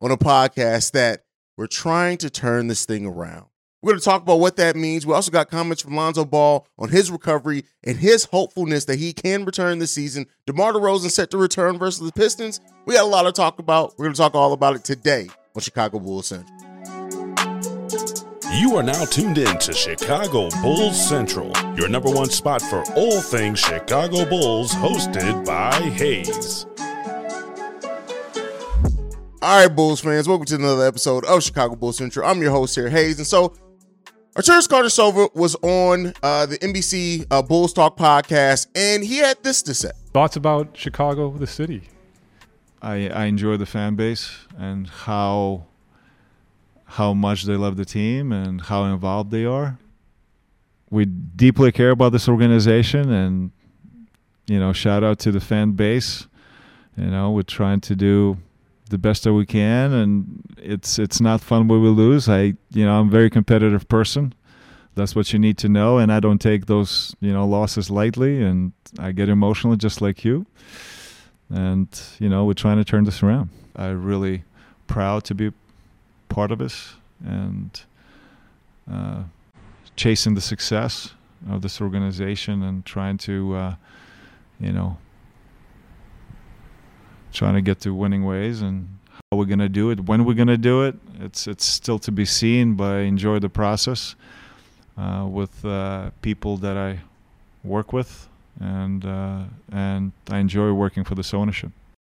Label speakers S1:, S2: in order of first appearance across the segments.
S1: on a podcast that we're trying to turn this thing around. We're going to talk about what that means. We also got comments from Lonzo Ball on his recovery and his hopefulness that he can return this season. DeMar DeRozan set to return versus the Pistons. We got a lot to talk about. We're going to talk all about it today on Chicago Bulls Central.
S2: You are now tuned in to Chicago Bulls Central, your number one spot for all things Chicago Bulls, hosted by Hayes.
S1: All right, Bulls fans, welcome to another episode of Chicago Bulls Central. I'm your host here, Hayes. And so, Arturas Karnisovas was on uh, the NBC uh, Bulls Talk podcast, and he had this to say.
S3: Thoughts about Chicago, the city?
S4: I, I enjoy the fan base and how how much they love the team and how involved they are. We deeply care about this organization, and you know, shout out to the fan base. You know, we're trying to do the best that we can, and it's it's not fun when we lose. I you know I'm a very competitive person. That's what you need to know, and I don't take those you know losses lightly, and I get emotional just like you. And you know we're trying to turn this around. I'm really proud to be part of this and uh, chasing the success of this organization and trying to uh, you know trying to get to winning ways and how we're going to do it when we're going to do it it's it's still to be seen but I enjoy the process uh, with uh, people that I work with and uh, and I enjoy working for this ownership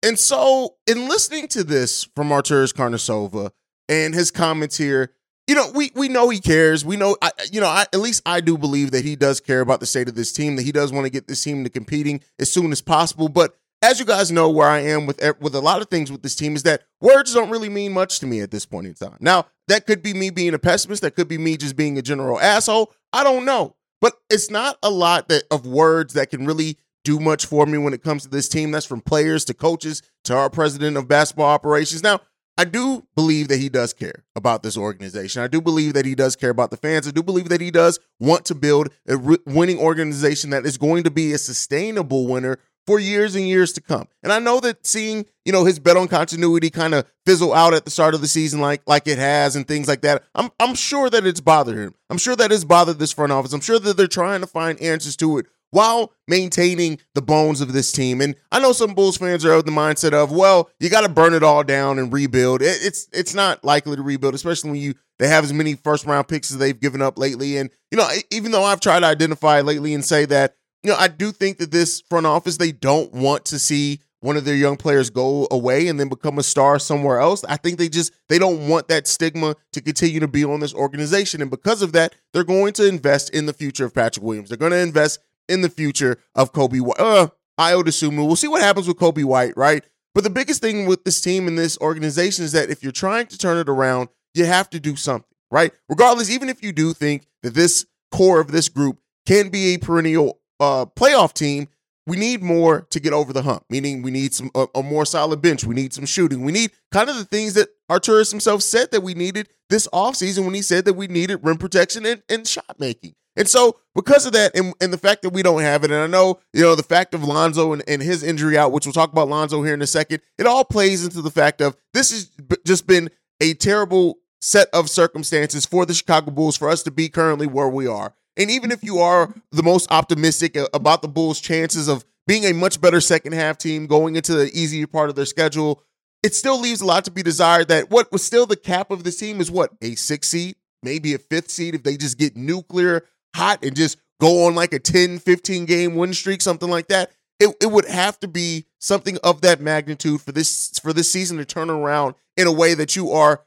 S1: And so, in listening to this from Arturas Karnisovas and his comments here, you know, we we know he cares. We know, I, you know, I, at least I do believe that he does care about the state of this team. That he does want to get this team to competing as soon as possible. But as you guys know, where I am with with a lot of things with this team is that words don't really mean much to me at this point in time. Now, that could be me being a pessimist. That could be me just being a general asshole. I don't know, but it's not a lot that of words that can really do much for me when it comes to this team. That's from players to coaches to our president of basketball operations. Now, I do believe that he does care about this organization. I do believe that he does care about the fans. I do believe that he does want to build a re- winning organization that is going to be a sustainable winner for years and years to come. And I know that seeing, you know, his bet on continuity kind of fizzle out at the start of the season like like it has and things like that. I'm I'm sure that it's bothered him. I'm sure that it's bothered this front office. I'm sure that they're trying to find answers to it while maintaining the bones of this team. And I know some Bulls fans are of the mindset of, well, you got to burn it all down and rebuild. It, it's it's not likely to rebuild, especially when you they have as many first round picks as they've given up lately. And you know, even though I've tried to identify lately and say that, you know, I do think that this front office they don't want to see one of their young players go away and then become a star somewhere else. I think they just they don't want that stigma to continue to be on this organization, and because of that, they're going to invest in the future of Patrick Williams. They're going to invest in the future of Coby White. Uh, Ayo Dosunmu. We'll see what happens with Coby White, right? But the biggest thing with this team and this organization is that if you're trying to turn it around, you have to do something, right? Regardless, even if you do think that this core of this group can be a perennial uh, playoff team, we need more to get over the hump. Meaning, we need some a, a more solid bench. We need some shooting. We need kind of the things that Arturas himself said that we needed this offseason when he said that we needed rim protection and, and shot making. And so, because of that, and, and the fact that we don't have it, and I know, you know, the fact of Lonzo and, and his injury out, which we'll talk about Lonzo here in a second, it all plays into the fact of this has just been a terrible set of circumstances for the Chicago Bulls for us to be currently where we are. And even if you are the most optimistic about the Bulls' chances of being a much better second half team going into the easier part of their schedule, it still leaves a lot to be desired that what was still the cap of this team is what, a six seed, maybe a fifth seed if they just get nuclear hot and just go on like a 10, 15 game win streak, something like that. It, it would have to be something of that magnitude for this for this season to turn around in a way that you are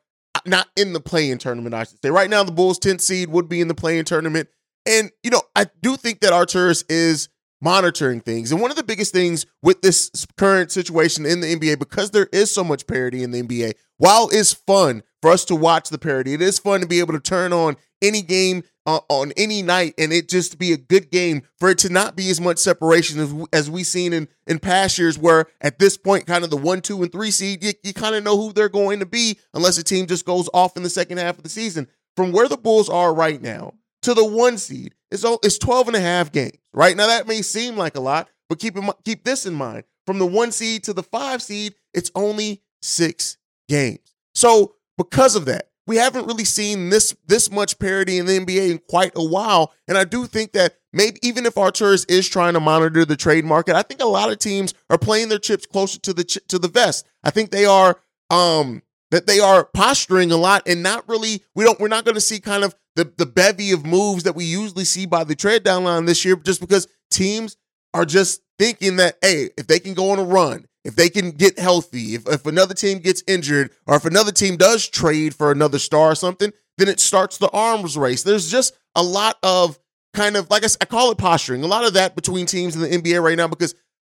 S1: not in the play-in tournament, I should say. Right now, the Bulls 10th seed would be in the play-in tournament. And, you know, I do think that Arturas is monitoring things. And one of the biggest things with this current situation in the NBA, because there is so much parity in the NBA, while it's fun for us to watch the parity, it is fun to be able to turn on any game uh, on any night and it just be a good game for it to not be as much separation as, as we've seen in, in past years where at this point kind of the one two and three seed you, you kind of know who they're going to be unless a team just goes off in the second half of the season from where the bulls are right now to the one seed it's, it's 12 and a half games right now that may seem like a lot but keep in, keep this in mind from the one seed to the five seed it's only six games so because of that we haven't really seen this this much parity in the NBA in quite a while. And I do think that maybe even if Arturas is trying to monitor the trade market, I think a lot of teams are playing their chips closer to the to the vest. I think they are um that they are posturing a lot and not really we don't we're not going to see kind of the the bevy of moves that we usually see by the trade deadline this year just because teams are just thinking that hey, if they can go on a run, if they can get healthy, if, if another team gets injured, or if another team does trade for another star or something, then it starts the arms race. There's just a lot of kind of, like I, I call it posturing, a lot of that between teams in the NBA right now because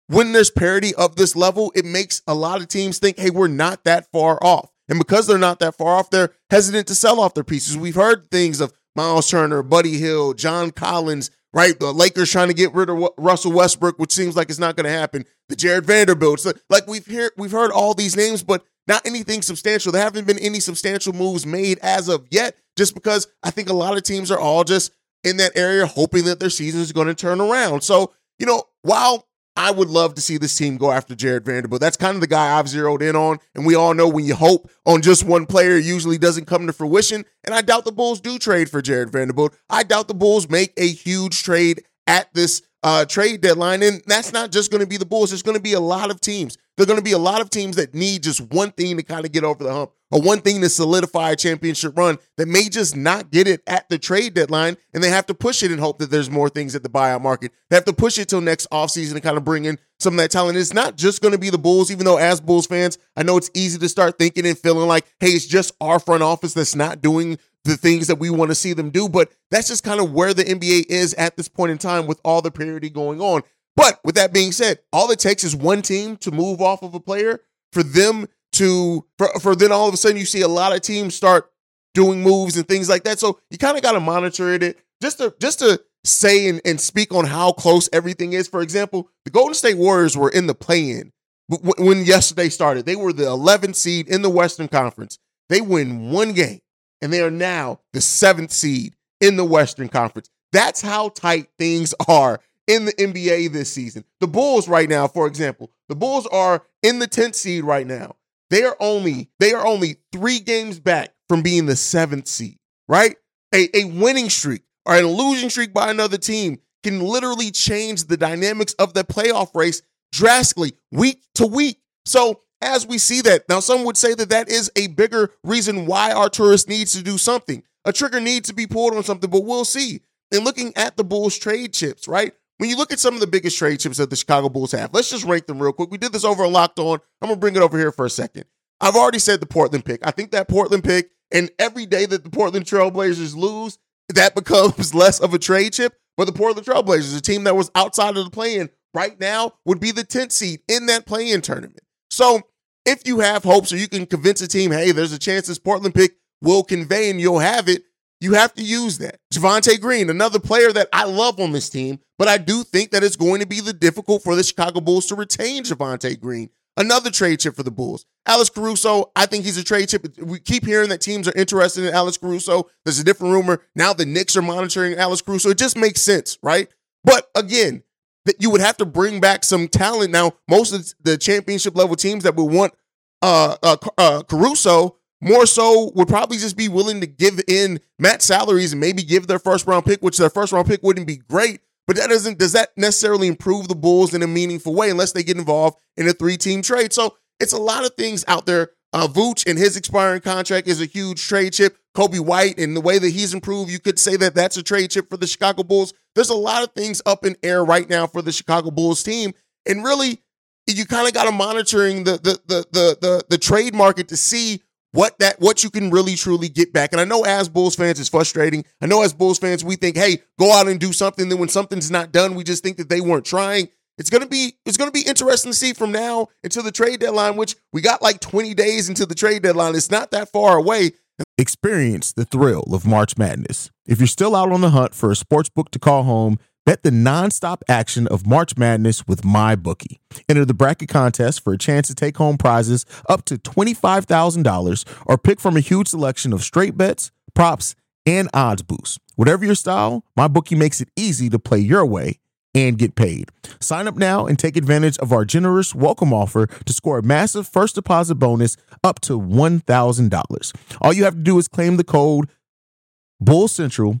S1: when there's parity of this level, it makes a lot of teams think, hey, we're not that far off. And because they're not that far off, they're hesitant to sell off their pieces. We've heard things of Miles Turner, Buddy Hield, John Collins, right? The Lakers trying to get rid of Russell Westbrook, which seems like it's not going to happen. The Jarred Vanderbilt, like we've heard, we've heard all these names, but not anything substantial. There haven't been any substantial moves made as of yet, just because I think a lot of teams are all just in that area hoping that their season is going to turn around. So, you know, while I would love to see this team go after Jarred Vanderbilt. That's kind of the guy I've zeroed in on. And we all know when you hope on just one player, usually doesn't come to fruition. And I doubt the Bulls do trade for Jarred Vanderbilt. I doubt the Bulls make a huge trade at this uh, trade deadline. And that's not just going to be the Bulls. There's going to be a lot of teams. There are going to be a lot of teams that need just one thing to kind of get over the hump or one thing to solidify a championship run that may just not get it at the trade deadline. And they have to push it and hope that there's more things at the buyout market. They have to push it till next offseason and kind of bring in some of that talent. It's not just going to be the Bulls, even though as Bulls fans, I know it's easy to start thinking and feeling like, hey, it's just our front office that's not doing the things that we want to see them do. But that's just kind of where the NBA is at this point in time with all the parity going on. But with that being said, all it takes is one team to move off of a player for them to for, for then all of a sudden you see a lot of teams start doing moves and things like that. So you kind of got to monitor it just to just to say and, and speak on how close everything is. For example, the Golden State Warriors were in the play-in when yesterday started. They were the 11th seed in the Western Conference. They win one game and they are now the seventh seed in the Western Conference. That's how tight things are in the NBA this season. The Bulls right now, for example, the Bulls are in the 10th seed right now. They are only they are only 3 games back from being the 7th seed, right? A, a winning streak or an losing streak by another team can literally change the dynamics of the playoff race drastically week to week. So as we see that. Now, some would say that that is a bigger reason why Arturas needs to do something. A trigger needs to be pulled on something, but we'll see. And looking at the Bulls trade chips, right? When you look at some of the biggest trade chips that the Chicago Bulls have, let's just rank them real quick. We did this over a Locked On. I'm going to bring it over here for a second. I've already said the Portland pick. I think that Portland pick, and every day that the Portland Trailblazers lose, that becomes less of a trade chip. But the Portland Trailblazers, a team that was outside of the play-in right now, would be the 10th seed in that play-in tournament. So if you have hopes or you can convince a team, hey, there's a chance this Portland pick will convey and you'll have it, you have to use that. Javonte Green, another player that I love on this team, but I do think that it's going to be the difficult for the Chicago Bulls to retain Javonte Green. Another trade chip for the Bulls. Alex Caruso, I think he's a trade chip. We keep hearing that teams are interested in Alex Caruso. There's a different rumor. Now the Knicks are monitoring Alex Caruso. It just makes sense, right? But again, that you would have to bring back some talent. Now, most of the championship level teams that would want uh, uh, uh, Caruso more so would probably just be willing to give in Matt salaries and maybe give their first round pick, which their first round pick wouldn't be great. But that doesn't does that necessarily improve the Bulls in a meaningful way unless they get involved in a three team trade? So it's a lot of things out there. Uh, Vooch and his expiring contract is a huge trade chip. Coby White and the way that he's improved, you could say that that's a trade chip for the Chicago Bulls. There's a lot of things up in air right now for the Chicago Bulls team, and really, you kind of got to monitoring the the, the the the the trade market to see what that what you can really truly get back. And I know as Bulls fans, it's frustrating. I know as Bulls fans, we think, hey, go out and do something. Then when something's not done, we just think that they weren't trying. It's gonna be it's gonna be interesting to see from now until the trade deadline, which we got like 20 days until the trade deadline. It's not that far away.
S5: Experience the thrill of March Madness. If you're still out on the hunt for a sports book to call home, bet the nonstop action of March Madness with MyBookie. Enter the bracket contest for a chance to take home prizes up to $25,000 or pick from a huge selection of straight bets, props, and odds boosts. Whatever your style, MyBookie makes it easy to play your way and get paid. Sign up now and take advantage of our generous welcome offer to score a massive first deposit bonus up to $1,000. All you have to do is claim the code Bull Central,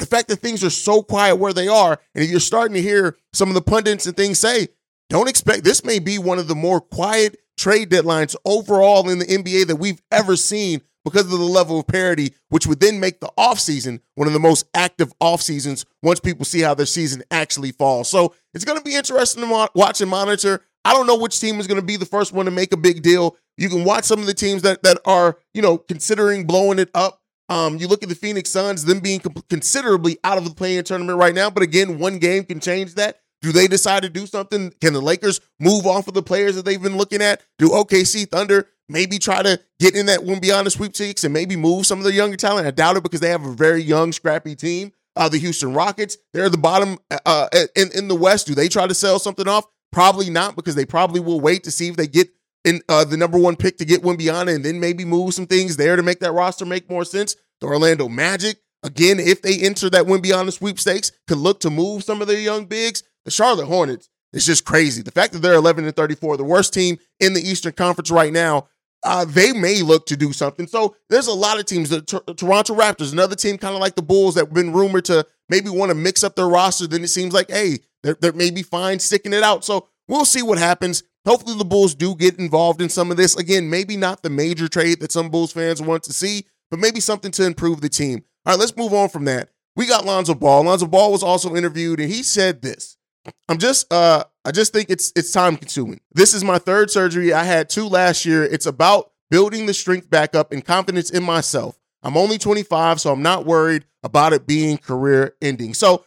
S1: the fact that things are so quiet where they are, and you're starting to hear some of the pundits and things say, don't expect this may be one of the more quiet trade deadlines overall in the NBA that we've ever seen because of the level of parity, which would then make the offseason one of the most active off seasons once people see how their season actually falls. So it's going to be interesting to watch and monitor. I don't know which team is going to be the first one to make a big deal. You can watch some of the teams that that are, you know, considering blowing it up um, you look at the Phoenix Suns, them being considerably out of the play-in tournament right now. But again, one game can change that. Do they decide to do something? Can the Lakers move off of the players that they've been looking at? Do OKC Thunder maybe try to get in that the sweepstakes and maybe move some of the younger talent? I doubt it because they have a very young, scrappy team. Uh, the Houston Rockets, they're at the bottom uh, in, in the West. Do they try to sell something off? Probably not because they probably will wait to see if they get in uh, the number one pick to get Wembanyama and then maybe move some things there to make that roster make more sense. The Orlando Magic, again, if they enter that Wembanyama sweepstakes, could look to move some of their young bigs. The Charlotte Hornets, it's just crazy. The fact that they're 11 and 34, the worst team in the Eastern Conference right now, uh, they may look to do something. So there's a lot of teams. The T- Toronto Raptors, another team kind of like the Bulls that have been rumored to maybe want to mix up their roster. Then it seems like, hey, they're, they're maybe fine sticking it out. So we'll see what happens. Hopefully, the Bulls do get involved in some of this. Again, maybe not the major trade that some Bulls fans want to see, but maybe something to improve the team. All right, let's move on from that. We got Lonzo Ball. Lonzo Ball was also interviewed, and he said this. I'm just uh I just think it's it's time consuming. This is my third surgery. I had two last year. It's about building the strength back up and confidence in myself. I'm only 25, so I'm not worried about it being career ending. So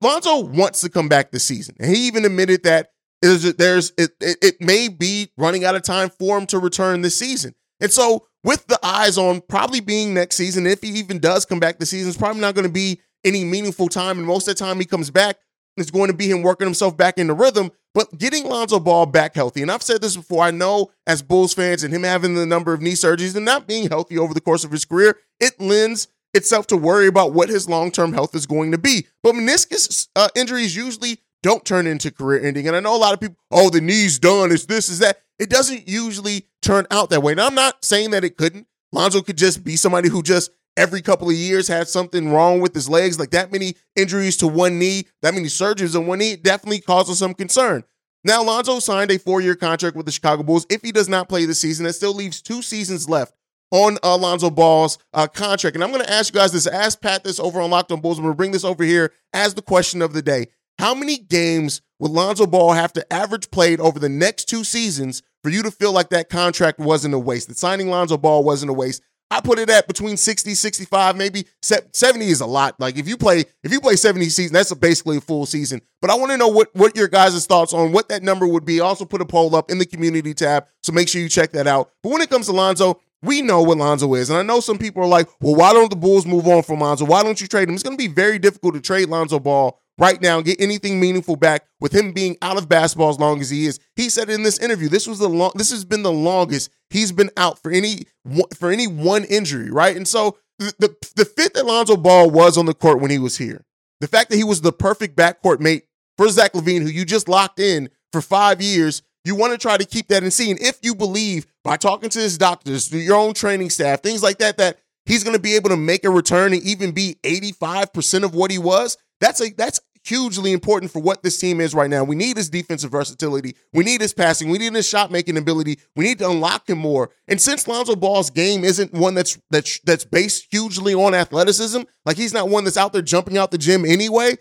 S1: Lonzo wants to come back this season. And he even admitted that is there's it, it, it may be running out of time for him to return this season. And so with the eyes on probably being next season, if he even does come back this season, it's probably not going to be any meaningful time. And most of the time he comes back, it's going to be him working himself back into rhythm. But getting Lonzo Ball back healthy, and I've said this before, I know as Bulls fans and him having the number of knee surgeries and not being healthy over the course of his career, it lends itself to worry about what his long term health is going to be. But meniscus uh, injuries usually don't turn into career ending. And I know a lot of people, oh, the knee's done, it's this, is that. It doesn't usually turn out that way. Now, I'm not saying that it couldn't. Lonzo could just be somebody who just every couple of years had something wrong with his legs, like that many injuries to one knee, that many surgeries on one knee, definitely causes some concern. Now, Lonzo signed a four year contract with the Chicago Bulls. If he does not play this season, that still leaves two seasons left on Alonzo Ball's uh, contract. And I'm going to ask you guys this. Ask Pat this over on Locked on Bulls. I'm going to bring this over here as the question of the day. How many games would Lonzo Ball have to average played over the next two seasons for you to feel like that contract wasn't a waste? That signing Lonzo Ball wasn't a waste. I put it at between 60, 65, maybe 70 is a lot. Like if you play if you play 70 season, that's a basically a full season. But I want to know what what your guys' thoughts on what that number would be. Also put a poll up in the community tab, so make sure you check that out. But when it comes to Lonzo, we know what Lonzo is. And I know some people are like, well, why don't the Bulls move on from Lonzo? Why don't you trade him? It's going to be very difficult to trade Lonzo Ball right now and get anything meaningful back with him being out of basketball as long as he is. He said in this interview, this was the long this has been the longest he's been out for any for any one injury, right? And so the, the, the fit that Lonzo Ball was on the court when he was here, the fact that he was the perfect backcourt mate for Zach LaVine, who you just locked in for five years, you want to try to keep that in scene. If you believe by talking to his doctors, your own training staff, things like that, that he's going to be able to make a return and even be 85% of what he was, that's a that's hugely important for what this team is right now. We need his defensive versatility. We need his passing. We need his shot making ability. We need to unlock him more. And since Lonzo Ball's game isn't one that's that's that's based hugely on athleticism, like he's not one that's out there jumping out the gym anyway,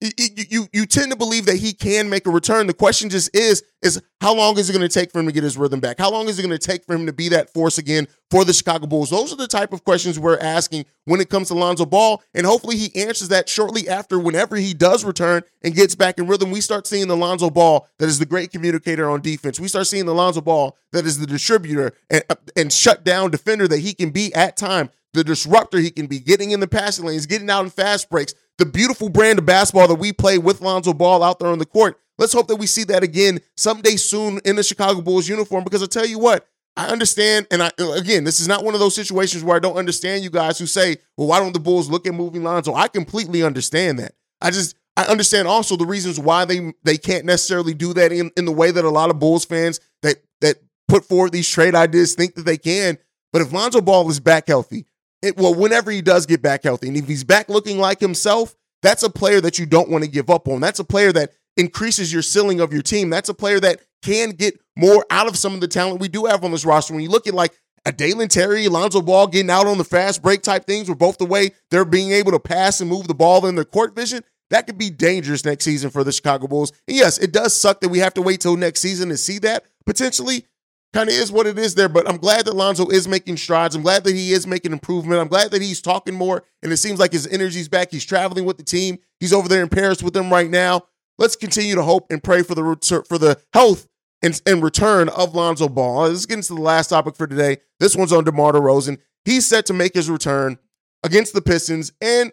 S1: you, you you tend to believe that he can make a return. The question just is is how long is it going to take for him to get his rhythm back? How long is it going to take for him to be that force again for the Chicago Bulls? Those are the type of questions we're asking when it comes to Lonzo Ball, and hopefully he answers that shortly after whenever he does return and gets back in rhythm. We start seeing the Lonzo Ball that is the great communicator on defense. We start seeing the Lonzo Ball that is the distributor and and shut down defender that he can be at time the disruptor he can be, getting in the passing lanes, getting out in fast breaks, the beautiful brand of basketball that we play with Lonzo Ball out there on the court. Let's hope that we see that again someday soon in the Chicago Bulls uniform. Because I tell you what, I understand, and I again, this is not one of those situations where I don't understand you guys who say, "Well, why don't the Bulls look at moving Lonzo?" I completely understand that. I just I understand also the reasons why they they can't necessarily do that in, in the way that a lot of Bulls fans that that put forward these trade ideas think that they can. But if Lonzo Ball is back healthy, it, well, whenever he does get back healthy, and if he's back looking like himself, that's a player that you don't want to give up on. That's a player that increases your ceiling of your team. That's a player that can get more out of some of the talent we do have on this roster. When you look at like a Dalen Terry, Alonzo Ball getting out on the fast break type things, where both the way they're being able to pass and move the ball in their court vision, that could be dangerous next season for the Chicago Bulls. And yes, it does suck that we have to wait till next season to see that potentially kind of is what it is there. But I'm glad that Lonzo is making strides. I'm glad that he is making improvement. I'm glad that he's talking more, and it seems like his energy's back. He's traveling with the team. He's over there in Paris with them right now. Let's continue to hope and pray for the for the health and, and return of Lonzo Ball. Let's get into the last topic for today. This one's on DeMar DeRozan. He's set to make his return against the Pistons, and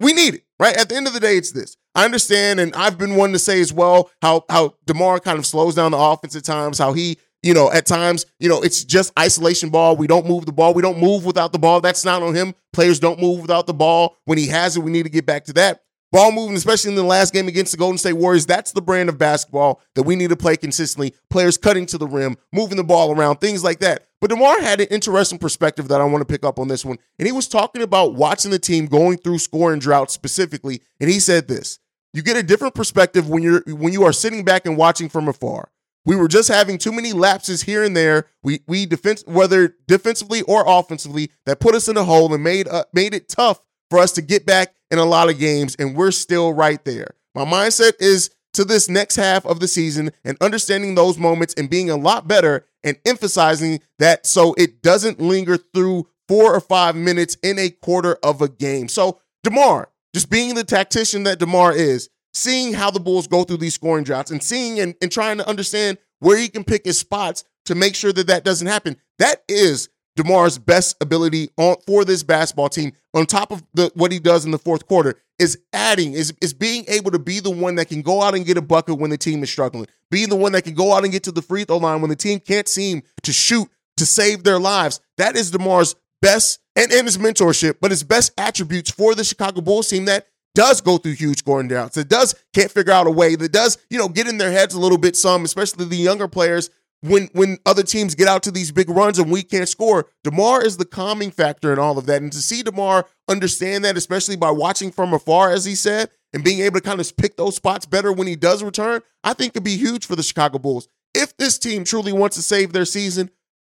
S1: we need it, right? At the end of the day, it's this. I understand, and I've been one to say as well how how DeMar kind of slows down the offense at times, how he you know, at times, you know, it's just isolation ball. We don't move the ball. We don't move without the ball. That's not on him. Players don't move without the ball. When he has it, we need to get back to that. Ball moving, especially in the last game against the Golden State Warriors, that's the brand of basketball that we need to play consistently. Players cutting to the rim, moving the ball around, things like that. But DeMar had an interesting perspective that I want to pick up on this one. And he was talking about watching the team going through scoring drought specifically. And he said this you get a different perspective when you're when you are sitting back and watching from afar. We were just having too many lapses here and there. We we defense whether defensively or offensively that put us in a hole and made uh, made it tough for us to get back in a lot of games, and we're still right there. My mindset is to this next half of the season and understanding those moments and being a lot better and emphasizing that so it doesn't linger through four or five minutes in a quarter of a game. So DeMar, just being the tactician that DeMar is, seeing how the Bulls go through these scoring droughts and seeing and, and trying to understand where he can pick his spots to make sure that that doesn't happen. That is DeMar's best ability on for this basketball team on top of the what he does in the fourth quarter is adding is is being able to be the one that can go out and get a bucket when the team is struggling. Being the one that can go out and get to the free throw line when the team can't seem to shoot to save their lives. That is DeMar's best and, and his mentorship, but his best attributes for the Chicago Bulls team that does go through huge scoring droughts, that does can't figure out a way, that does, you know, get in their heads a little bit some, especially the younger players when when other teams get out to these big runs and we can't score. DeMar is the calming factor in all of that. And to see DeMar understand that, especially by watching from afar, as he said, and being able to kind of pick those spots better when he does return, I think could be huge for the Chicago Bulls. If this team truly wants to save their season,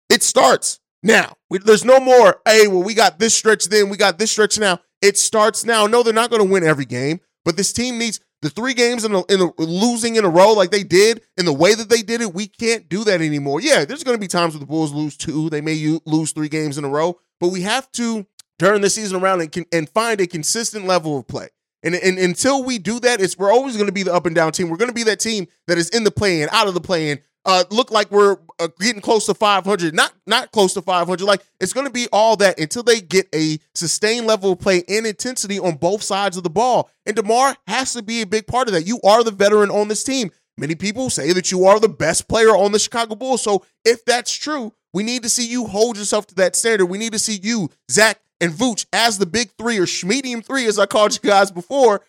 S1: it starts now. We, there's no more, hey, well, we got this stretch then, we got this stretch now. It starts now. No, they're not going to win every game, but this team needs the three games in a, in a, losing in a row like they did in the way that they did it, we can't do that anymore. Yeah, there's going to be times where the Bulls lose two, they may u- lose three games in a row, but we have to turn the season around and, can, and find a consistent level of play. And, and until we do that, it's we're always going to be the up and down team. We're going to be that team that is in the play in, out of the play in, uh, look like we're uh, getting close to 500, not not close to 500. Like it's going to be all that until they get a sustained level of play and intensity on both sides of the ball. And Demar has to be a big part of that. You are the veteran on this team. Many people say that you are the best player on the Chicago Bulls. So if that's true, we need to see you hold yourself to that standard. We need to see you, Zach and Vooch, as the big three or medium three, as I called you guys before,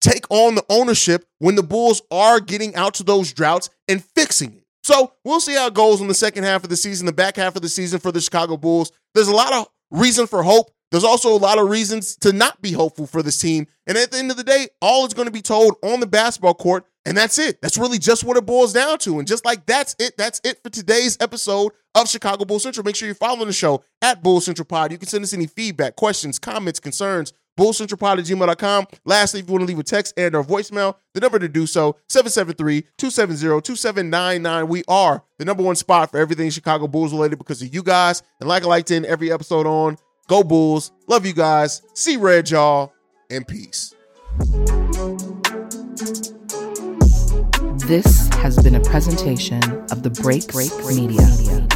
S1: take on the ownership when the Bulls are getting out to those droughts and fixing it. So we'll see how it goes in the second half of the season, the back half of the season for the Chicago Bulls. There's a lot of reason for hope. There's also a lot of reasons to not be hopeful for this team. And at the end of the day, all is going to be told on the basketball court. And that's it. That's really just what it boils down to. And just like that's it, that's it for today's episode of Chicago Bull Central. Make sure you're following the show at Bull Central Pod. You can send us any feedback, questions, comments, concerns, bullcentralpod at gmail.com. Lastly, if you want to leave a text and or voicemail, the number to do so, 773-270-2799. We are the number one spot for everything Chicago Bulls related because of you guys. And like I like to every episode on, go Bulls. Love you guys. See red, y'all. And peace.
S6: This has been a presentation of the Break Break Media.